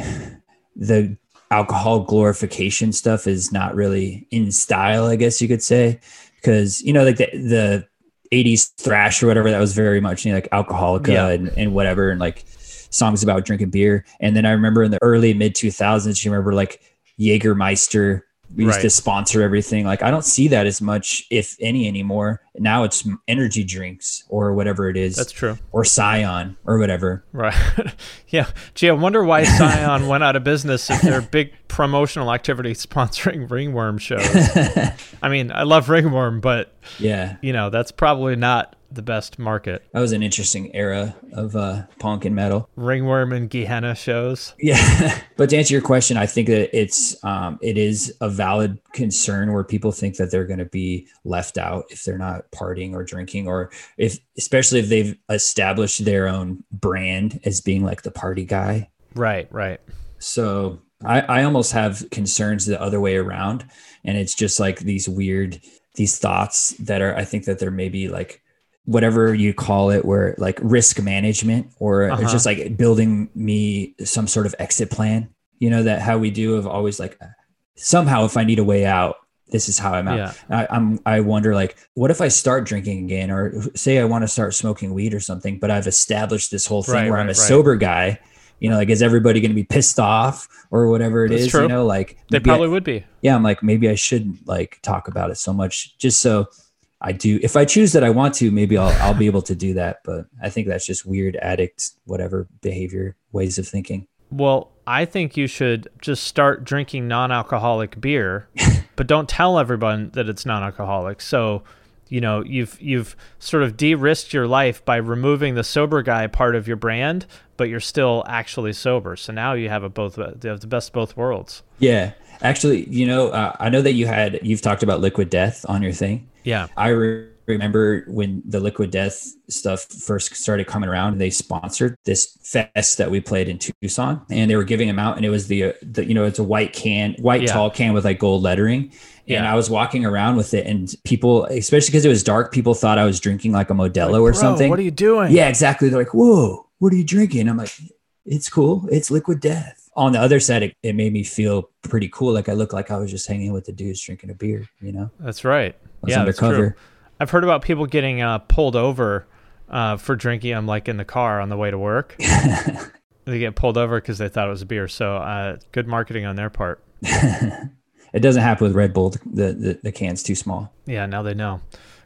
the alcohol glorification stuff is not really in style, I guess you could say. Because, you know, like the, the 80s thrash or whatever, that was very much you know, like alcoholica Yeah. and, and whatever, and like songs about drinking beer. And then I remember in the early mid 2000s, you remember like Jägermeister we used to sponsor everything. Like I don't see that as much, if any, anymore. Now it's energy drinks or whatever it is, That's true. or Scion or whatever. Right. yeah. Gee, I wonder why Scion went out of business if their big promotional activity sponsoring ringworm shows. I mean, I love ringworm, but Yeah, you know, that's probably not the best market. that was an interesting era of uh, punk and metal. Ringworm and Gehenna shows. Yeah, but to answer your question, I think that it's um, it is a valid concern where people think that they're going to be left out if they're not partying or drinking, or if especially if they've established their own brand as being like the party guy. Right, right. So I, I almost have concerns the other way around, and it's just like these weird these thoughts that are I think that they're maybe like whatever you call it where like risk management or Uh-huh. just like building me some sort of exit plan you know that how we do of always like somehow if i need a way out this is how i'm out Yeah. I, i'm i wonder like what if i start drinking again or say i want to start smoking weed or something but i've established this whole thing Right, where i'm a right, right. sober guy you know like is everybody going to be pissed off or whatever it is? That's true. you know like They maybe I- probably would be. yeah, I'm like, maybe I shouldn't like talk about it so much just so I do. If I choose that I want to, maybe I'll, I'll be able to do that. But I think that's just weird addict, whatever behavior, ways of thinking. Well, I think you should just start drinking non alcoholic beer, but don't tell everyone that it's non alcoholic. So you know you've you've sort of de-risked your life by removing the sober guy part of your brand, but you're still actually sober. So now you have a both you have the best of both worlds. Yeah, actually, you know, uh, I know that you had you've talked about Liquid Death on your thing. Yeah. I re- remember when the Liquid Death stuff first started coming around. They sponsored this fest that we played in Tucson, and they were giving them out, and it was the, uh, the you know it's a white can, white Yeah. tall can with like gold lettering. And I was walking around with it, and people, especially because it was dark, people thought I was drinking like a Modelo or something. What are you doing? Yeah, exactly. They're like, "Whoa, what are you drinking?" I'm like, "It's cool. It's Liquid Death." On the other side, it, it made me feel pretty cool. Like I looked like I was just hanging with the dudes drinking a beer. You know, That's right. Yeah, that's true. I've heard about people getting uh, pulled over uh, for drinking them, like in the car on the way to work. they get pulled over because they thought it was a beer. So uh, good marketing on their part. It doesn't happen with Red Bull. The the, the can's too small. Yeah, now they know.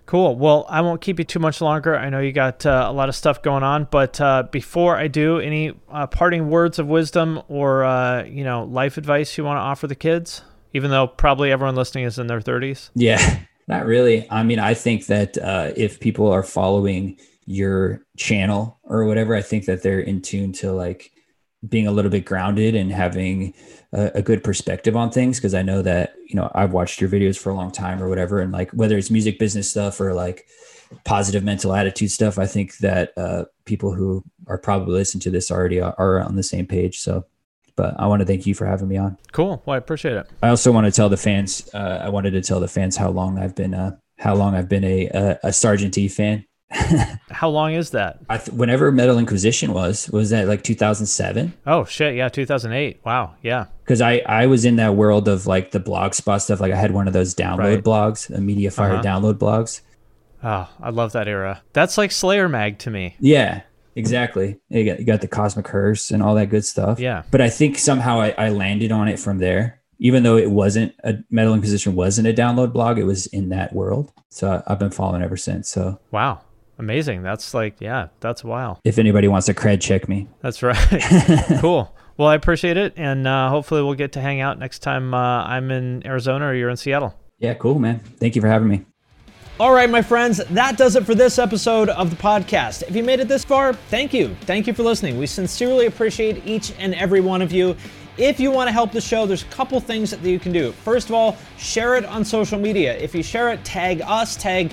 Cool. Well, I won't keep you too much longer. I know you got uh, a lot of stuff going on, but uh, before I do, any uh, parting words of wisdom or uh, you know life advice you want to offer the kids? Even though probably everyone listening is in their thirties. Yeah, not really. I mean, I think that uh, if people are following your channel or whatever, I think that they're in tune to like being a little bit grounded and having a, a good perspective on things. Cause I know that, you know, I've watched your videos for a long time or whatever. And like, whether it's music business stuff or like positive mental attitude stuff, I think that uh, people who are probably listening to this already are, are on the same page. So, but I want to thank you for having me on. Cool. Well, I appreciate it. I also want to tell the fans. Uh, I wanted to tell the fans how long I've been. Uh, how long I've been a a, a Sergeant D fan. How long is that? I th- whenever Metal Inquisition was was that like 2007? Oh shit! Yeah, 2008. Wow. Yeah. Because I I was in that world of like the blog spot stuff. Like I had one of those download Right. blogs, a MediaFire Uh-huh. download blogs. Oh, I love that era. That's like Slayer Mag to me. Yeah, exactly. You got, you got the Cosmic Curse and all that good stuff. Yeah. But I think somehow I, I landed on it from there. Even though it wasn't a Metal Inquisition wasn't a download blog, it was in that world. So I, I've been following ever since. So Wow. Amazing. That's like, yeah, that's wow. if anybody wants to cred check me, That's right. cool. Well, I appreciate it. And uh, hopefully we'll get to hang out next time uh, I'm in Arizona or you're in Seattle. yeah, cool, man. Thank you for having me. All right, my friends, that does it for this episode of the podcast. If you made it this far, thank you. Thank you for listening. We sincerely appreciate each and every one of you. If you want to help the show, there's a couple things that you can do. First of all, share it on social media. If you share it, tag us, tag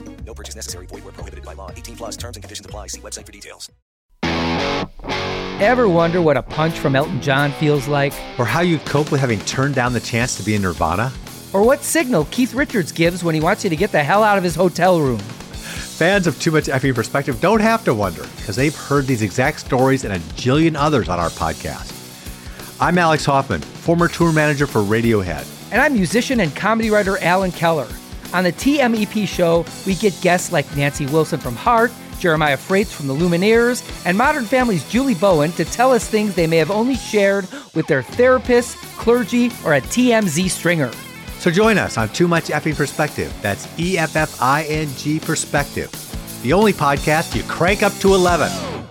No purchase necessary. Void where prohibited by law. 18 plus terms and conditions apply. See website for details. Ever wonder what a punch from Elton John feels like? Or how you'd cope with having turned down the chance to be in Nirvana? Or what signal Keith Richards gives when he wants you to get the hell out of his hotel room? Fans of Too Much Effing Perspective don't have to wonder because they've heard these exact stories and a jillion others on our podcast. I'm Alex Hoffman, former tour manager for Radiohead. And I'm musician and comedy writer Alan Keller. On the TMEP show, we get guests like Nancy Wilson from Heart, Jeremiah Fraites from the Lumineers, and Modern Family's Julie Bowen to tell us things they may have only shared with their therapist, clergy, or a TMZ stringer. So join us on Too Much Effing Perspective. That's E F F I N G Perspective. The only podcast you crank up to 11.